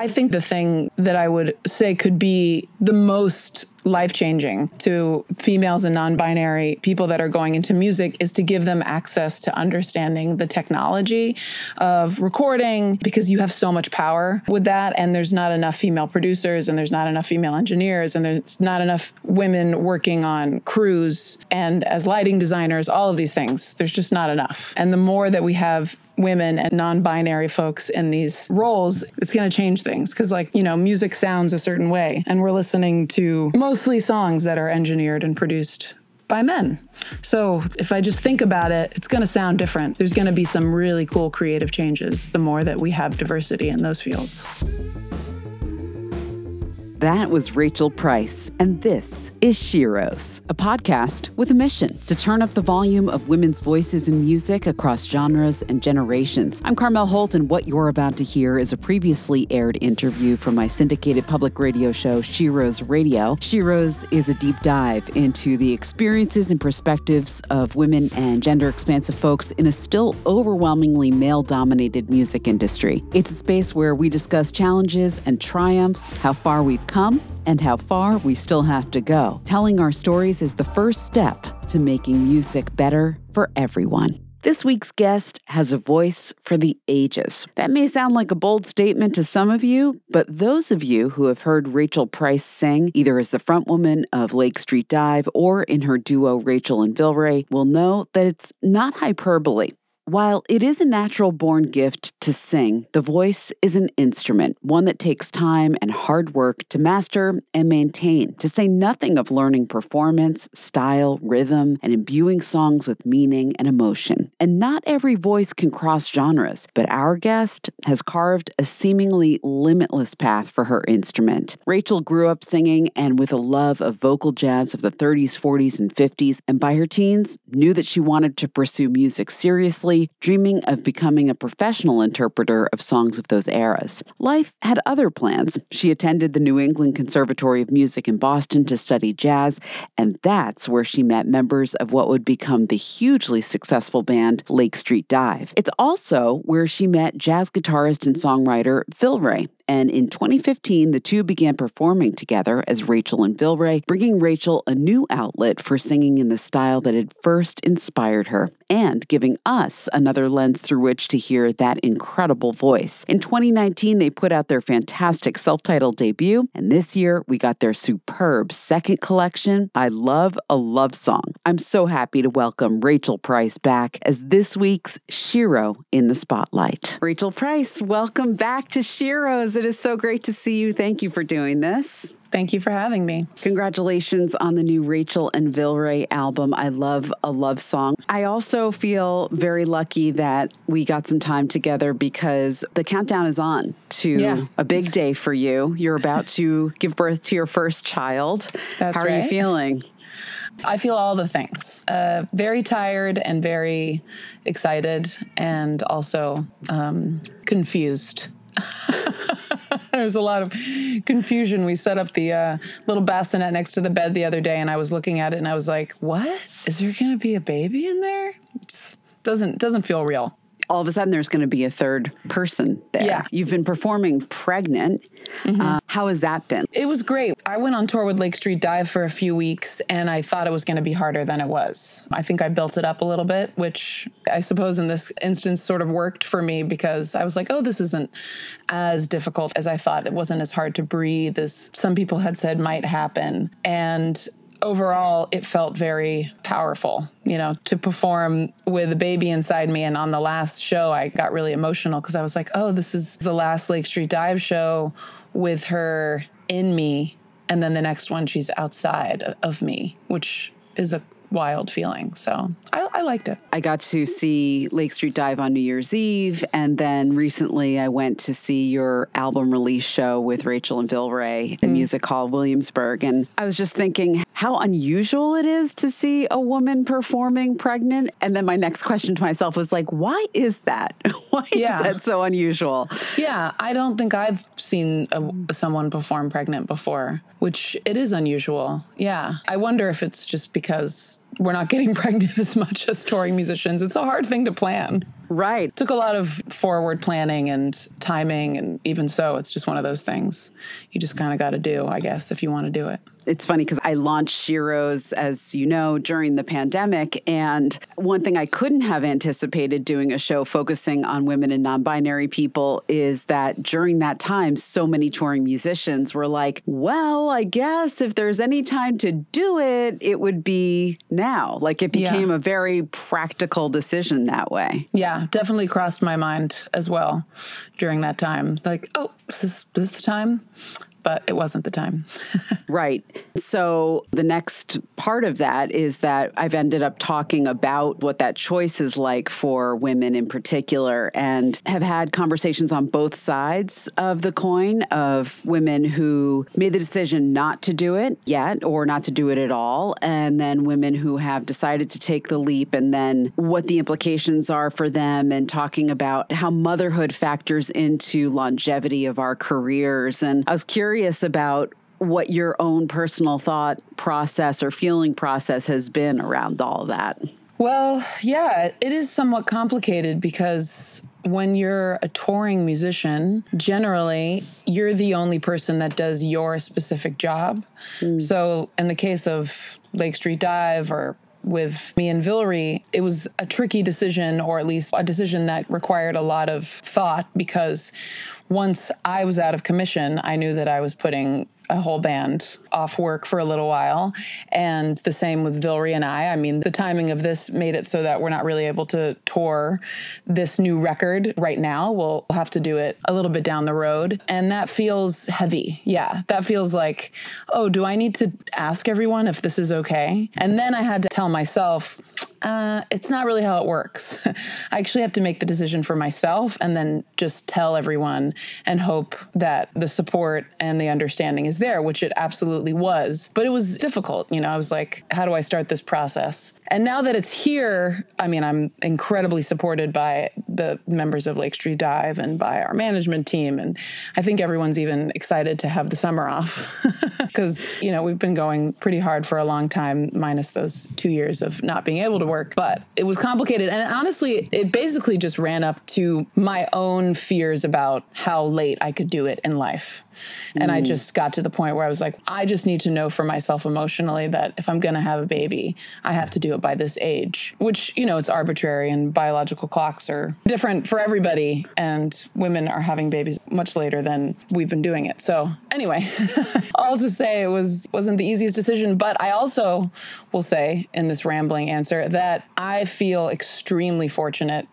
I think the thing that I would say could be the most life changing to females and non binary people that are going into music is to give them access to understanding the technology of recording because you have so much power with that. And there's not enough female producers and there's not enough female engineers and there's not enough women working on crews and as lighting designers, all of these things. There's just not enough. And the more that we have women and non-binary folks in these roles it's going to change things because like you know music sounds a certain way and we're listening to mostly songs that are engineered and produced by men. So if I just think about it, it's going to sound different. There's going to be some really cool creative changes the more that we have diversity in those fields. That was Rachael Price, and this is Sheroes, a podcast with a mission to turn up the volume of women's voices in music across genres and generations. I'm Carmel Holt, and what you're about to hear is a previously aired interview from my syndicated public radio show, Sheroes Radio. Sheroes is a deep dive into the experiences and perspectives of women and gender expansive folks in a still overwhelmingly male dominated music industry. It's a space where we discuss challenges and triumphs, how far we've come and how far we still have to go. Telling our stories is the first step to making music better for everyone. This week's guest has a voice for the ages. That may sound like a bold statement to some of you, but those of you who have heard Rachael Price sing, either as the frontwoman of Lake Street Dive or in her duo Rachael and Vilray, will know that it's not hyperbole. While it is a natural born gift to sing, the voice is an instrument, one that takes time and hard work to master and maintain, to say nothing of learning performance, style, rhythm, and imbuing songs with meaning and emotion. And not every voice can cross genres, but our guest has carved a seemingly limitless path for her instrument. Rachael grew up singing and with a love of vocal jazz of the 30s, 40s, and 50s, and by her teens, knew that she wanted to pursue music seriously dreaming of becoming a professional interpreter of songs of those eras. Life had other plans. She attended the New England Conservatory of Music in Boston to study jazz, and that's where she met members of what would become the hugely successful band Lake Street Dive. It's also where she met jazz guitarist and songwriter Vilray, and in 2015, the two began performing together as Rachael and Vilray, bringing Rachael a new outlet for singing in the style that had first inspired her and giving us another lens through which to hear that incredible voice. In 2019, they put out their fantastic self titled debut, and this year we got their superb second collection, I Love a Love Song. I'm so happy to welcome Rachael Price back as this week's Shero in the Spotlight. Rachael Price, welcome back to Sheroes. It is so great to see you. Thank you for doing this. Thank you for having me. Congratulations on the new Rachael and Vilray album. I love a love song. I also feel very lucky that we got some time together because the countdown is on to yeah. a big day for you. You're about to give birth to your first child. That's How are right. you feeling? I feel all the things. Uh, very tired and very excited, and also um, confused. There's a lot of confusion. We set up the uh, little bassinet next to the bed the other day, and I was looking at it, and I was like, "What? Is there going to be a baby in there?" It doesn't doesn't feel real all of a sudden there's going to be a third person there. Yeah. You've been performing pregnant. Mm-hmm. Uh, how has that been? It was great. I went on tour with Lake Street Dive for a few weeks and I thought it was going to be harder than it was. I think I built it up a little bit, which I suppose in this instance sort of worked for me because I was like, oh, this isn't as difficult as I thought. It wasn't as hard to breathe as some people had said might happen. And overall, it felt very powerful, you know, to perform with a baby inside me. And on the last show, I got really emotional because I was like, oh, this is the last Lake Street Dive show with her in me. And then the next one, she's outside of me, which is a wild feeling. So I, I, liked it. I got to see Lake Street Dive on New Year's Eve. And then recently I went to see your album release show with Rachael and Vilray in mm. Music Hall Williamsburg. And I was just thinking how unusual it is to see a woman performing pregnant. And then my next question to myself was like, why is that? why yeah. is that so unusual? Yeah, I don't think I've seen a, someone perform pregnant before, which it is unusual. Yeah. I wonder if it's just because we're not getting pregnant as much as touring musicians. It's a hard thing to plan. Right. Took a lot of forward planning and timing. And even so, it's just one of those things you just kind of got to do, I guess, if you want to do it it's funny because I launched Sheroes, as you know, during the pandemic. And one thing I couldn't have anticipated doing a show focusing on women and non binary people is that during that time, so many touring musicians were like, well, I guess if there's any time to do it, it would be now. Like it became yeah. a very practical decision that way. Yeah, definitely crossed my mind as well during that time. Like, oh, is this, is this the time? But it wasn't the time. right. So the next part of that is that I've ended up talking about what that choice is like for women in particular and have had conversations on both sides of the coin of women who made the decision not to do it yet or not to do it at all and then women who have decided to take the leap and then what the implications are for them and talking about how motherhood factors into longevity of our careers and I was curious curious about what your own personal thought process or feeling process has been around all of that. Well, yeah, it is somewhat complicated because when you're a touring musician, generally you're the only person that does your specific job. Mm. So, in the case of Lake Street Dive or with me and Vilray, it was a tricky decision, or at least a decision that required a lot of thought because once I was out of commission, I knew that I was putting a whole band off work for a little while. And the same with Vilray and I. I mean, the timing of this made it so that we're not really able to tour this new record right now. We'll have to do it a little bit down the road. And that feels heavy. Yeah. That feels like, oh, do I need to ask everyone if this is okay? And then I had to tell myself, uh, it's not really how it works. I actually have to make the decision for myself and then just tell everyone and hope that the support and the understanding is there, which it absolutely was. But it was difficult. You know, I was like, how do I start this process? And now that it's here, I mean, I'm incredibly supported by the members of Lake Street Dive and by our management team. And I think everyone's even excited to have the summer off because, you know, we've been going pretty hard for a long time, minus those two years of not being able to work. But it was complicated. And honestly, it basically just ran up to my own fears about how late I could do it in life. And mm. I just got to the point where I was like, I just need to know for myself emotionally that if I'm going to have a baby, I have to do it by this age, which, you know, it's arbitrary and biological clocks are different for everybody. And women are having babies much later than we've been doing it. So, anyway, all to say it was, wasn't the easiest decision. But I also will say in this rambling answer that I feel extremely fortunate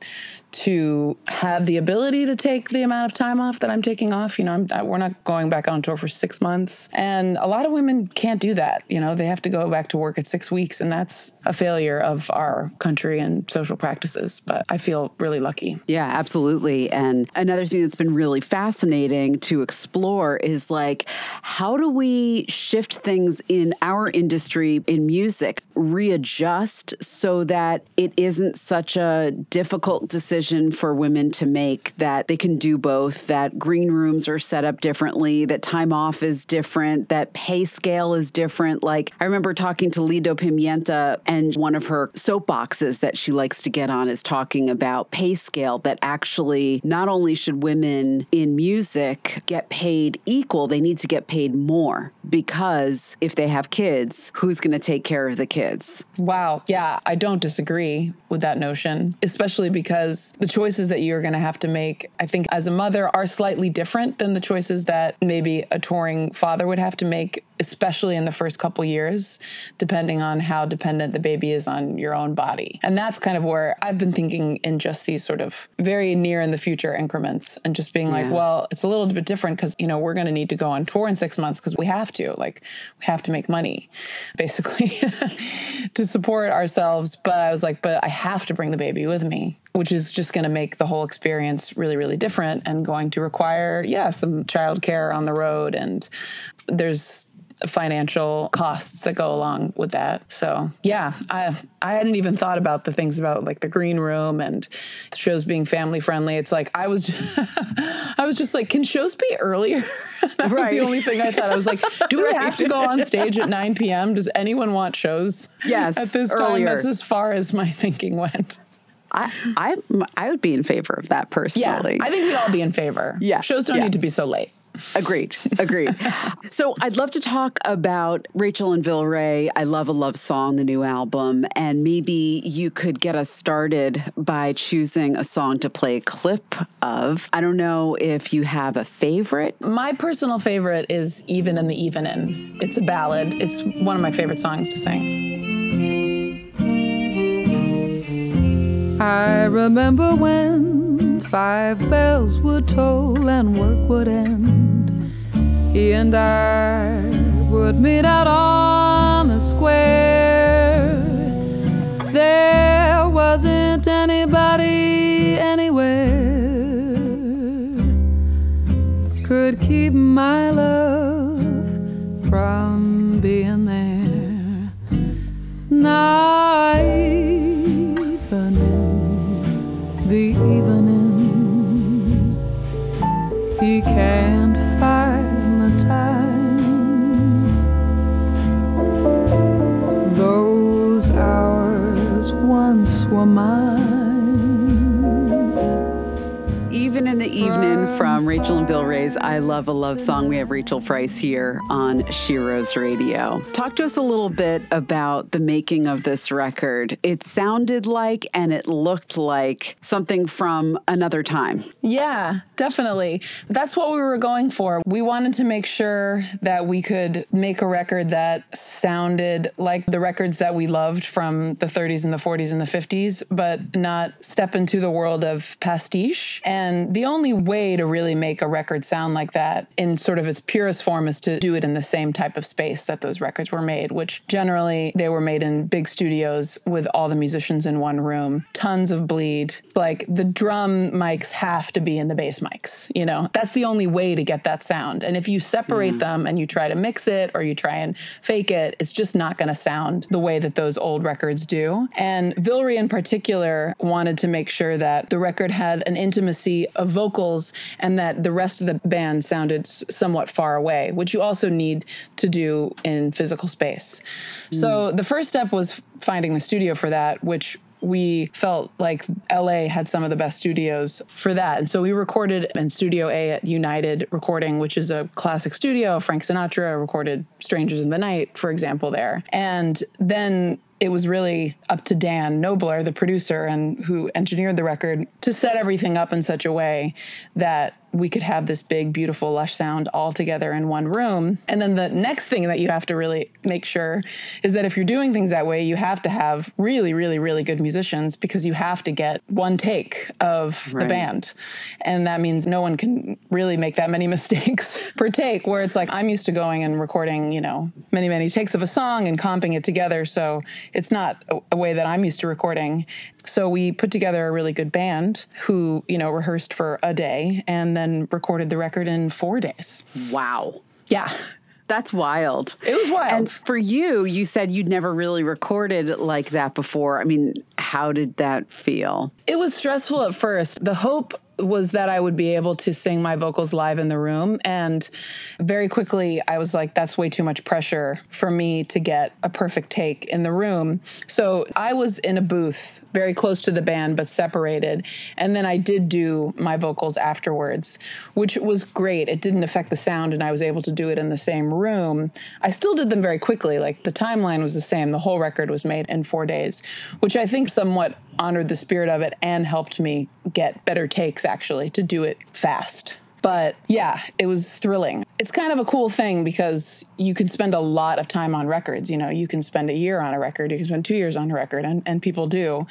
to have the ability to take the amount of time off that I'm taking off. You know, I'm, we're not going back on tour for six months. And a lot of women can't do that. You know, they have to go back to work at six weeks, and that's a failure of our country and social practices. But I feel really lucky. Yeah, absolutely. And another thing that's been really fascinating to explore is like, how do we shift things in our industry in music, readjust so that it isn't such a difficult decision? Decision for women to make that they can do both, that green rooms are set up differently, that time off is different, that pay scale is different. Like I remember talking to Lido Pimienta and one of her soapboxes that she likes to get on is talking about pay scale that actually not only should women in music get paid equal, they need to get paid more because if they have kids, who's going to take care of the kids? Wow. Yeah, I don't disagree with that notion, especially because the choices that you're going to have to make, I think, as a mother are slightly different than the choices that maybe a touring father would have to make especially in the first couple years, depending on how dependent the baby is on your own body. And that's kind of where I've been thinking in just these sort of very near in the future increments and just being yeah. like, well, it's a little bit different because, you know, we're going to need to go on tour in six months because we have to. Like, we have to make money, basically, to support ourselves. But I was like, but I have to bring the baby with me which is just going to make the whole experience really, really different and going to require, yeah, some childcare on the road. And there's financial costs that go along with that. So yeah, I I hadn't even thought about the things about like the green room and shows being family friendly. It's like I was just, I was just like, can shows be earlier? that right. was the only thing I thought. I was like, do we have to go on stage at 9 p.m.? Does anyone want shows? Yes, at this earlier. time. That's as far as my thinking went. I, I, I would be in favor of that personally. Yeah, I think we'd all be in favor. Yeah, shows don't yeah. need to be so late. Agreed. Agreed. so I'd love to talk about Rachael and Bill Vilray. I love a love song, the new album, and maybe you could get us started by choosing a song to play a clip of. I don't know if you have a favorite. My personal favorite is Even in the Evening. It's a ballad. It's one of my favorite songs to sing. I remember when five bells would toll and work would end. He and I would meet out on the square. There wasn't anybody anywhere could keep my love from being there. Now even the evening, he can't find the time. Those hours once were mine. Even in the evening from Rachael and Vilray's I Love a Love Song. We have Rachael Price here on Sheroes Radio. Talk to us a little bit about the making of this record. It sounded like and it looked like something from another time. Yeah, definitely. That's what we were going for. We wanted to make sure that we could make a record that sounded like the records that we loved from the 30s and the 40s and the 50s, but not step into the world of pastiche. And the only way to really make a record sound like that in sort of its purest form is to do it in the same type of space that those records were made, which generally they were made in big studios with all the musicians in one room, tons of bleed. Like the drum mics have to be in the bass mics, you know? That's the only way to get that sound. And if you separate hmm. them and you try to mix it or you try and fake it, it's just not going to sound the way that those old records do. And Vilray in particular wanted to make sure that the record had an intimacy of vocals and that the rest of the band sounded s- somewhat far away, which you also need to do in physical space. So hmm. the first step was finding the studio for that, which we felt like LA had some of the best studios for that. And so we recorded in Studio A at United Recording, which is a classic studio. Frank Sinatra recorded Strangers in the Night, for example, there. And then it was really up to Dan Knobler, the producer and who engineered the record, to set everything up in such a way that we could have this big, beautiful, lush sound all together in one room. And then the next thing that you have to really make sure is that if you're doing things that way, you have to have really, really, really good musicians because you have to get one take of Right. the band. And that means no one can really make that many mistakes per take, where it's like I'm used to going and recording, you know, many, many takes of a song and comping it together. So it's not a, a way that I'm used to recording. So we put together a really good band who, you know, rehearsed for a day and then recorded the record in four days. Wow. Yeah. That's wild. It was wild. And for you, you said you'd never really recorded like that before. I mean, how did that feel? It was stressful at first. The hope was that I would be able to sing my vocals live in the room. And very quickly, I was like, that's way too much pressure for me to get a perfect take in the room. So I was in a booth very close to the band, but separated. And then I did do my vocals afterwards, which was great. It didn't affect the sound, and I was able to do it in the same room. I still did them very quickly. Like the timeline was the same. The whole record was made in four days, which I think somewhat honored the spirit of it and helped me get better takes actually to do it fast. But yeah, it was thrilling. It's kind of a cool thing because you can spend a lot of time on records. You know, you can spend a year on a record, you can spend two years on a record, and, and people do.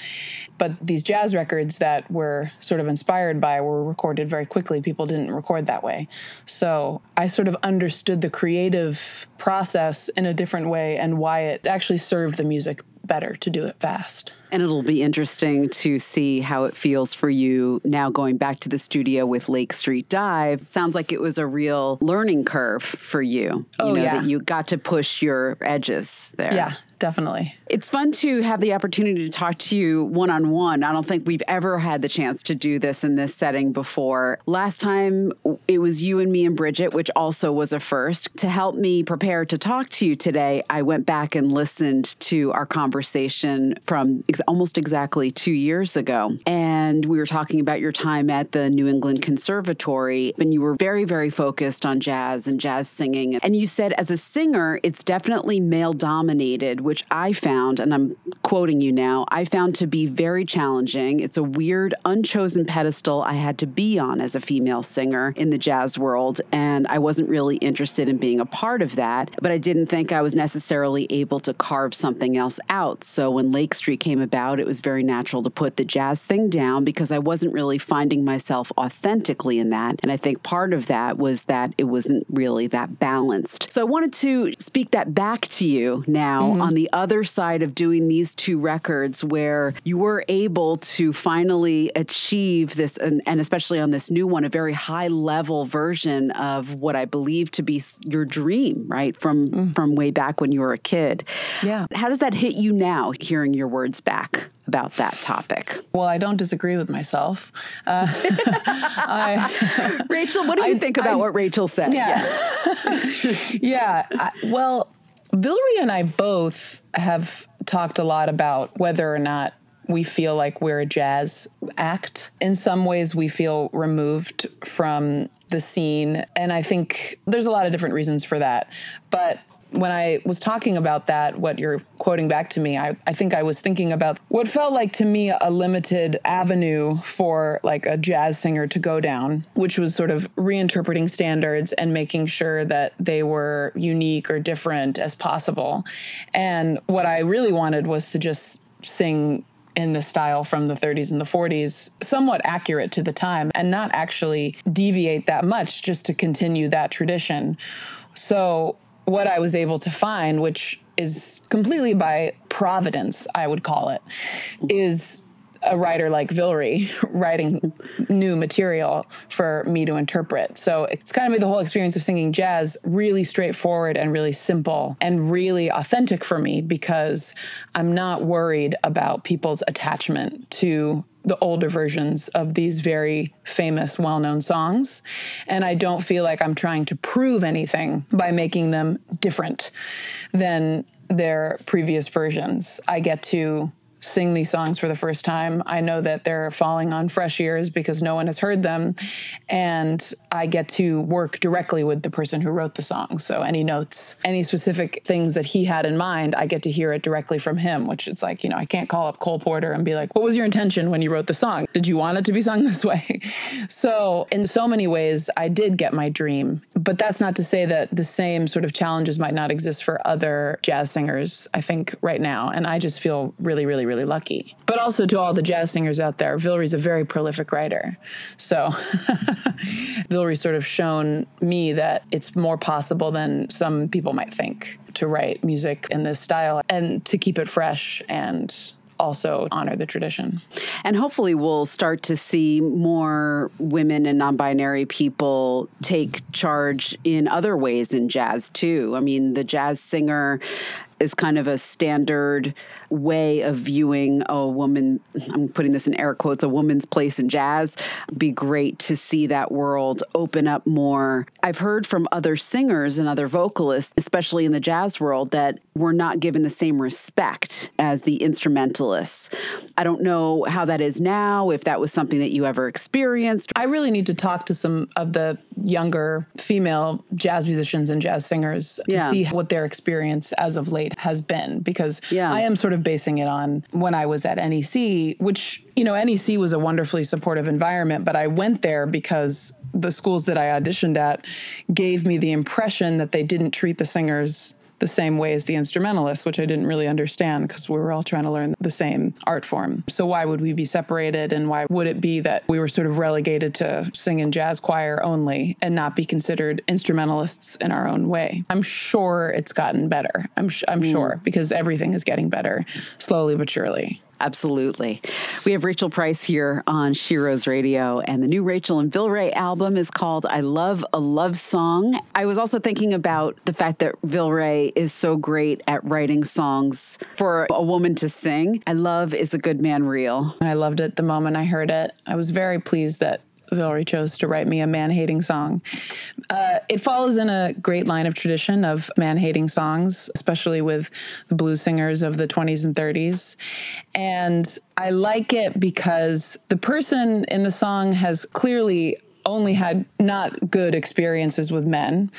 But these jazz records that were sort of inspired by were recorded very quickly. People didn't record that way. So I sort of understood the creative process in a different way and why it actually served the music better to do it fast. And it'll be interesting to see how it feels for you now going back to the studio with Lake Street Dive. Sounds like it was a real learning curve for you. Oh, you know, yeah. that you got to push your edges there. Yeah, definitely. It's fun to have the opportunity to talk to you one on one. I don't think we've ever had the chance to do this in this setting before. Last time it was you and me and Bridget, which also was a first. To help me prepare to talk to you today, I went back and listened to our conversation from ex- almost exactly two years ago. And we were talking about your time at the New England Conservatory, and you were very, very focused on jazz and jazz singing. And you said, as a singer, it's definitely male dominated which I found, and I'm quoting you now, I found to be very challenging. It's a weird, unchosen pedestal I had to be on as a female singer in the jazz world. And I wasn't really interested in being a part of that, but I didn't think I was necessarily able to carve something else out. So when Lake Street came about, it was very natural to put the jazz thing down because I wasn't really finding myself authentically in that. And I think part of that was that it wasn't really that balanced. So I wanted to speak that back to you now mm-hmm. on the other side of doing these two records where you were able to finally achieve this, and, and especially on this new one, a very high level version of what I believe to be your dream, right? From, mm. from way back when you were a kid. Yeah. How does that hit you now, hearing your words back? about that topic. Well, I don't disagree with myself. Uh, I, Rachael, what do you I, think about I, what Rachael said? Yeah. Yeah. yeah well, Vilray and I both have talked a lot about whether or not we feel like we're a jazz act. In some ways, we feel removed from the scene. And I think there's a lot of different reasons for that. But when I was talking about that, what you're quoting back to me, I, I think I was thinking about what felt like to me a limited avenue for like a jazz singer to go down, which was sort of reinterpreting standards and making sure that they were unique or different as possible. And what I really wanted was to just sing in the style from the 30s and the 40s, somewhat accurate to the time, and not actually deviate that much just to continue that tradition. So what I was able to find, which is completely by providence, I would call it, is a writer like Vilray writing new material for me to interpret. So it's kind of made the whole experience of singing jazz really straightforward and really simple and really authentic for me because I'm not worried about people's attachment to the older versions of these very famous, well known songs. And I don't feel like I'm trying to prove anything by making them different than their previous versions. I get to sing these songs for the first time. I know that they're falling on fresh ears because no one has heard them. And I get to work directly with the person who wrote the song. So any notes, any specific things that he had in mind, I get to hear it directly from him, which it's like, you know, I can't call up Cole Porter and be like, what was your intention when you wrote the song? Did you want it to be sung this way? so in so many ways, I did get my dream. But that's not to say that the same sort of challenges might not exist for other jazz singers, I think, right now. And I just feel really, really, really lucky. But also to all the jazz singers out there, Vilray's a very prolific writer. So Vilray's sort of shown me that it's more possible than some people might think to write music in this style and to keep it fresh and also honor the tradition. And hopefully, we'll start to see more women and non binary people take charge in other ways in jazz, too. I mean, the jazz singer is kind of a standard way of viewing a woman i'm putting this in air quotes a woman's place in jazz. Be great to see that world open up more. I've heard from other singers and other vocalists especially in the jazz world that we're not given the same respect as the instrumentalists. I don't know how that is now if that was something that you ever experienced. I really need to talk to some of the younger female jazz musicians and jazz singers to yeah. see what their experience as of late has been because yeah. I am sort of basing it on when I was at NEC, which, you know, NEC was a wonderfully supportive environment, but I went there because the schools that I auditioned at gave me the impression that they didn't treat the singers the same way as the instrumentalists, which I didn't really understand because we were all trying to learn the same art form. So why would we be separated and why would it be that we were sort of relegated to sing in jazz choir only and not be considered instrumentalists in our own way? I'm sure it's gotten better. I'm sh- I'm mm. sure because everything is getting better slowly but surely. Absolutely. We have Rachael Price here on Sheroes Radio, and the new Rachael and Vilray album is called I Love a Love Song. I was also thinking about the fact that Vilray is so great at writing songs for a woman to sing. I love Is a Good Man Real. I loved it the moment I heard it. I was very pleased that Vilray chose to write me a man hating song. Uh, it follows in a great line of tradition of man hating songs, especially with the blues singers of the 20s and 30s. And I like it because the person in the song has clearly only had not good experiences with men.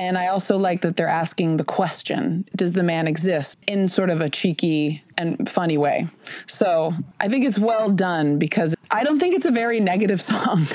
And I also like that they're asking the question Does the man exist in sort of a cheeky and funny way? So I think it's well done because I don't think it's a very negative song.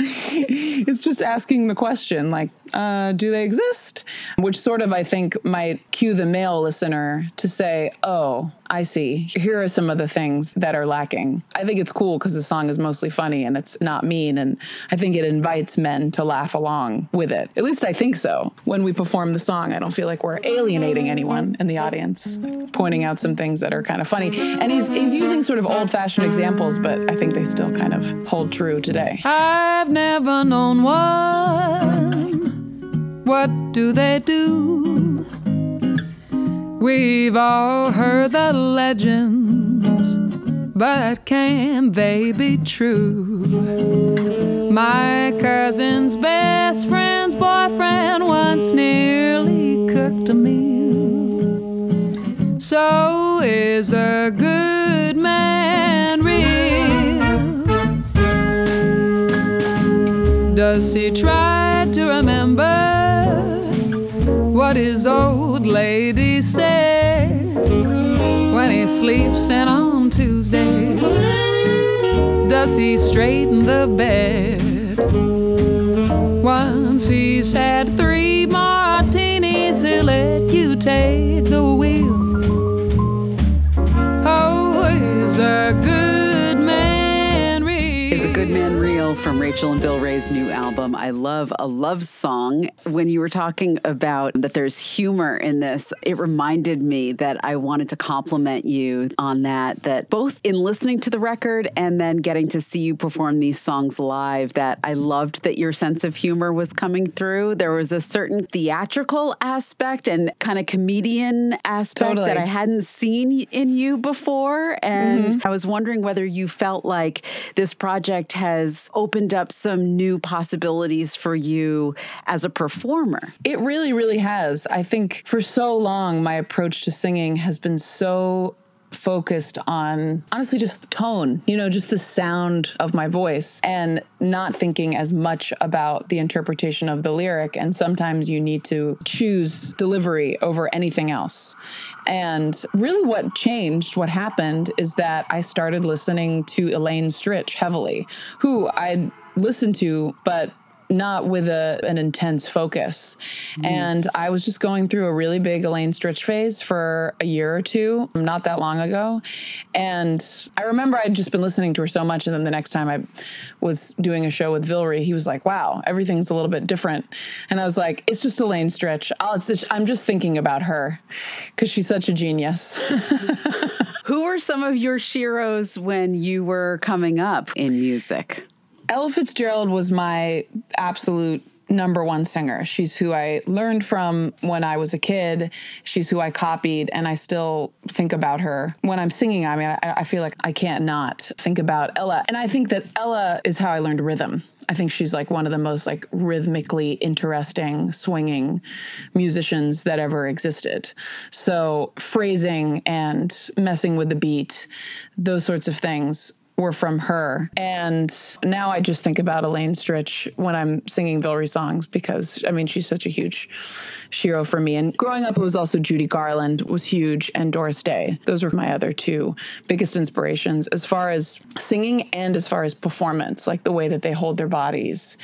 it's just asking the question, like, uh, do they exist? Which sort of, I think, might cue the male listener to say, oh, I see. Here are some of the things that are lacking. I think it's cool because the song is mostly funny and it's not mean. And I think it invites men to laugh along with it. At least I think so. When we perform the song, I don't feel like we're alienating anyone in the audience, pointing out some things that are kind of funny. And he's, he's using sort of old fashioned examples, but I think they still kind of hold true today. I've never known one. What do they do? We've all heard the legends, but can they be true? My cousin's best friend's boyfriend once nearly cooked a meal. So is a good man real? Does he try 40s old lady said when he sleeps in on Tuesdays. Does he straighten the bed? Rachael and Vilray's new album, I Love a Love Song. When you were talking about that there's humor in this, it reminded me that I wanted to compliment you on that, that both in listening to the record and then getting to see you perform these songs live, that I loved that your sense of humor was coming through. There was a certain theatrical aspect and kind of comedian aspect Totally. that I hadn't seen in you before. And mm-hmm. I was wondering whether you felt like this project has opened up some new possibilities for you as a performer. It really, really has. I think for so long, my approach to singing has been so focused on honestly just the tone, you know, just the sound of my voice and not thinking as much about the interpretation of the lyric. And sometimes you need to choose delivery over anything else. And really, what changed, what happened is that I started listening to Elaine Stritch heavily, who I'd listened to, but not with a, an intense focus. Mm-hmm. And I was just going through a really big Elaine Stritch phase for a year or two, not that long ago. And I remember I'd just been listening to her so much. And then the next time I was doing a show with Vilray, he was like, wow, everything's a little bit different. And I was like, it's just Elaine Stritch. Just, I'm just thinking about her because she's such a genius. Who were some of your sheroes when you were coming up in music? Ella Fitzgerald was my absolute number one singer. She's who I learned from when I was a kid. She's who I copied, and I still think about her when I'm singing. I mean, I, I feel like I can't not think about Ella. And I think that Ella is how I learned rhythm. I think she's like one of the most like rhythmically interesting swinging musicians that ever existed. So phrasing and messing with the beat, those sorts of things were from her. And now I just think about Elaine Stritch when I'm singing Vilray songs because I mean she's such a huge shero for me. And growing up it was also Judy Garland was huge and Doris Day. Those were my other two biggest inspirations as far as singing and as far as performance, like the way that they hold their bodies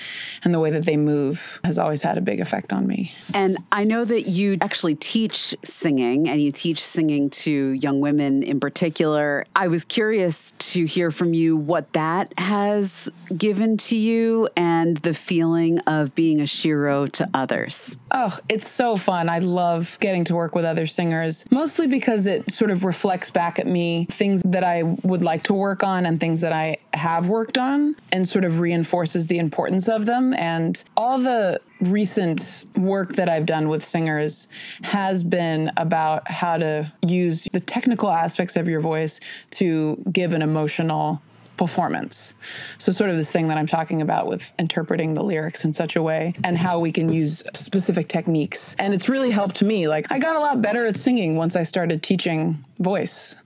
and the way that they move has always had a big effect on me. And I know that you actually teach singing and you teach singing to young women in particular. I was curious to hear from from you what that has given to you and the feeling of being a shero to others. Oh, it's so fun. I love getting to work with other singers, mostly because it sort of reflects back at me things that I would like to work on and things that I have worked on and sort of reinforces the importance of them. And all the recent work that I've done with singers has been about how to use the technical aspects of your voice to give an emotional performance. So, sort of this thing that I'm talking about with interpreting the lyrics in such a way and how we can use specific techniques. And it's really helped me. Like, I got a lot better at singing once I started teaching voice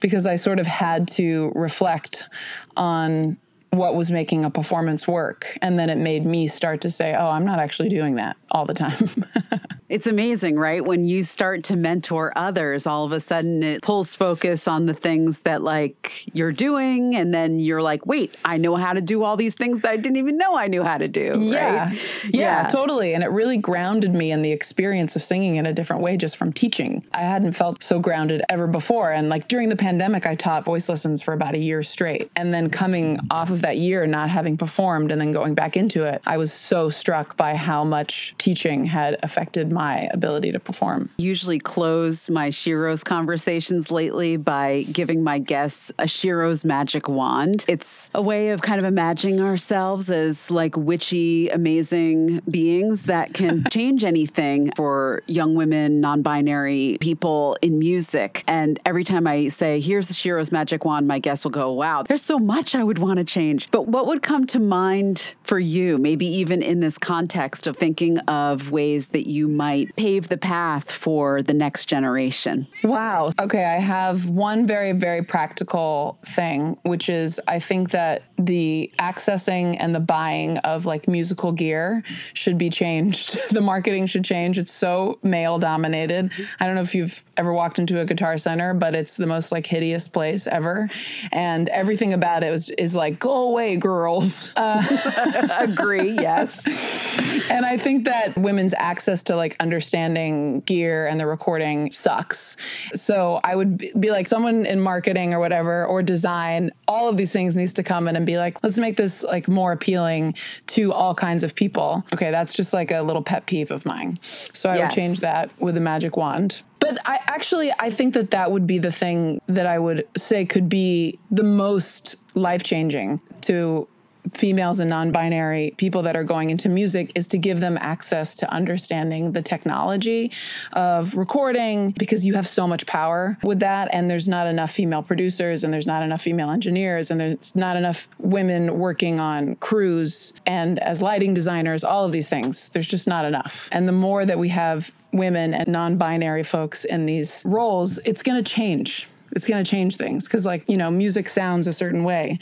because I sort of had to reflect on what was making a performance work. And then it made me start to say, oh, I'm not actually doing that all the time. it's amazing, right? When you start to mentor others, all of a sudden it pulls focus on the things that like you're doing. And then you're like, wait, I know how to do all these things that I didn't even know I knew how to do. Yeah. Right? Yeah, yeah, totally. And it really grounded me in the experience of singing in a different way just from teaching. I hadn't felt so grounded ever before. And like during the pandemic, I taught voice lessons for about a year straight. And then coming off of that year not having performed and then going back into it, I was so struck by how much teaching had affected my ability to perform. Usually close my Sheroes conversations lately by giving my guests a Sheroes magic wand. It's a way of kind of imagining ourselves as like witchy, amazing beings that can change anything for young women, non binary people in music. And every time I say, here's the Sheroes magic wand, my guests will go, wow, there's so much I would want to change. But what would come to mind for you, maybe even in this context of thinking of ways that you might pave the path for the next generation? Wow. Okay, I have one very, very practical thing, which is I think that the accessing and the buying of like musical gear should be changed. the marketing should change. It's so male dominated. I don't know if you've ever walked into a guitar center, but it's the most like hideous place ever. And everything about it is, is like, go away, girls. Uh, Agree, yes. and I think that women's access to like understanding gear and the recording sucks. So I would be like someone in marketing or whatever, or design, all of these things needs to come in and be like, let's make this like more appealing to all kinds of people. Okay, that's just like a little pet peeve of mine. So I yes. would change that with a magic wand. But I actually I think that that would be the thing that I would say could be the most life changing to females and non-binary people that are going into music is to give them access to understanding the technology of recording because you have so much power with that. And there's not enough female producers and there's not enough female engineers and there's not enough women working on crews and as lighting designers all of these things. There's just not enough. And the more that we have women and non-binary folks in these roles it's going to change it's going to change things because like you know music sounds a certain way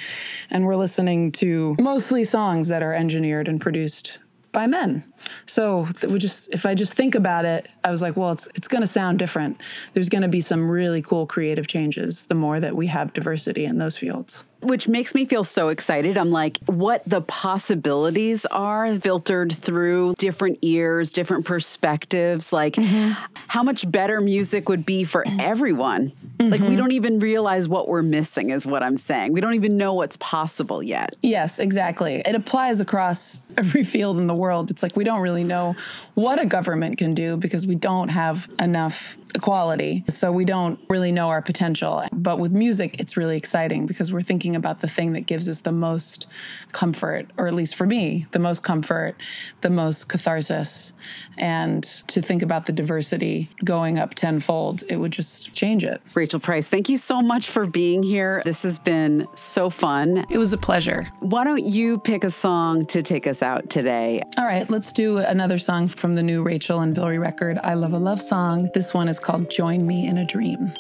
and we're listening to mostly songs that are engineered and produced by men. So we just if I just think about it, I was like, well, it's it's going to sound different. There's going to be some really cool creative changes the more that we have diversity in those fields which makes me feel so excited. I'm like, what the possibilities are filtered through different ears, different perspectives. Like, mm-hmm. how much better music would be for everyone. Mm-hmm. Like, we mm-hmm. don't even realize what we're missing, is what I'm saying. We don't even know what's possible yet. Yes, exactly. It applies across every field in the world. It's like we don't really know what a government can do because we don't have enough equality. So we don't really know our potential. But with music, it's really exciting because we're thinking about the thing that gives us the most comfort, or at least for me, the most comfort, the most catharsis. And to think about the diversity going up tenfold, it would just change it. Rachael Price, thank you so much for being here. This has been so fun. It was a pleasure. Why don't you pick a song to take us out today? All right, let's do another song from the new Rachael and Vilray record, I Love a Love Song. This one is called Join Me in a Dream.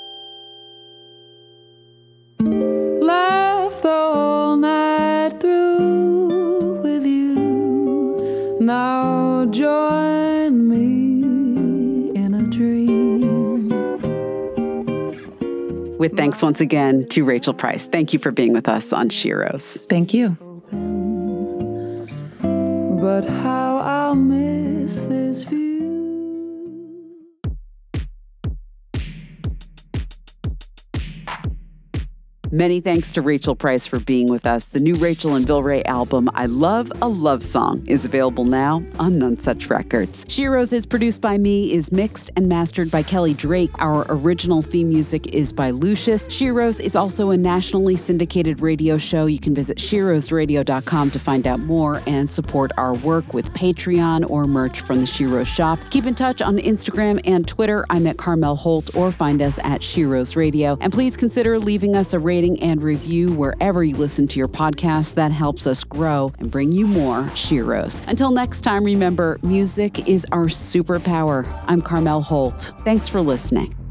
Laugh the whole night through with you. Now join me in a dream. With thanks once again to Rachael Price. Thank you for being with us on Sheroes. Thank you. But how I'll miss this view. Many thanks to Rachael Price for being with us. The new Rachael and Vilray album, I Love a Love Song, is available now on Nonesuch Records. Sheroes is produced by me, is mixed and mastered by Kelly Drake. Our original theme music is by Lucius. Sheroes is also a nationally syndicated radio show. You can visit sheroesradio.com to find out more and support our work with Patreon or merch from the Shero shop. Keep in touch on Instagram and Twitter. I'm at Carmel Holt or find us at Sheroes Radio. And please consider leaving us a rating and review wherever you listen to your podcast. That helps us grow and bring you more Sheroes. Until next time, remember music is our superpower. I'm Carmel Holt. Thanks for listening.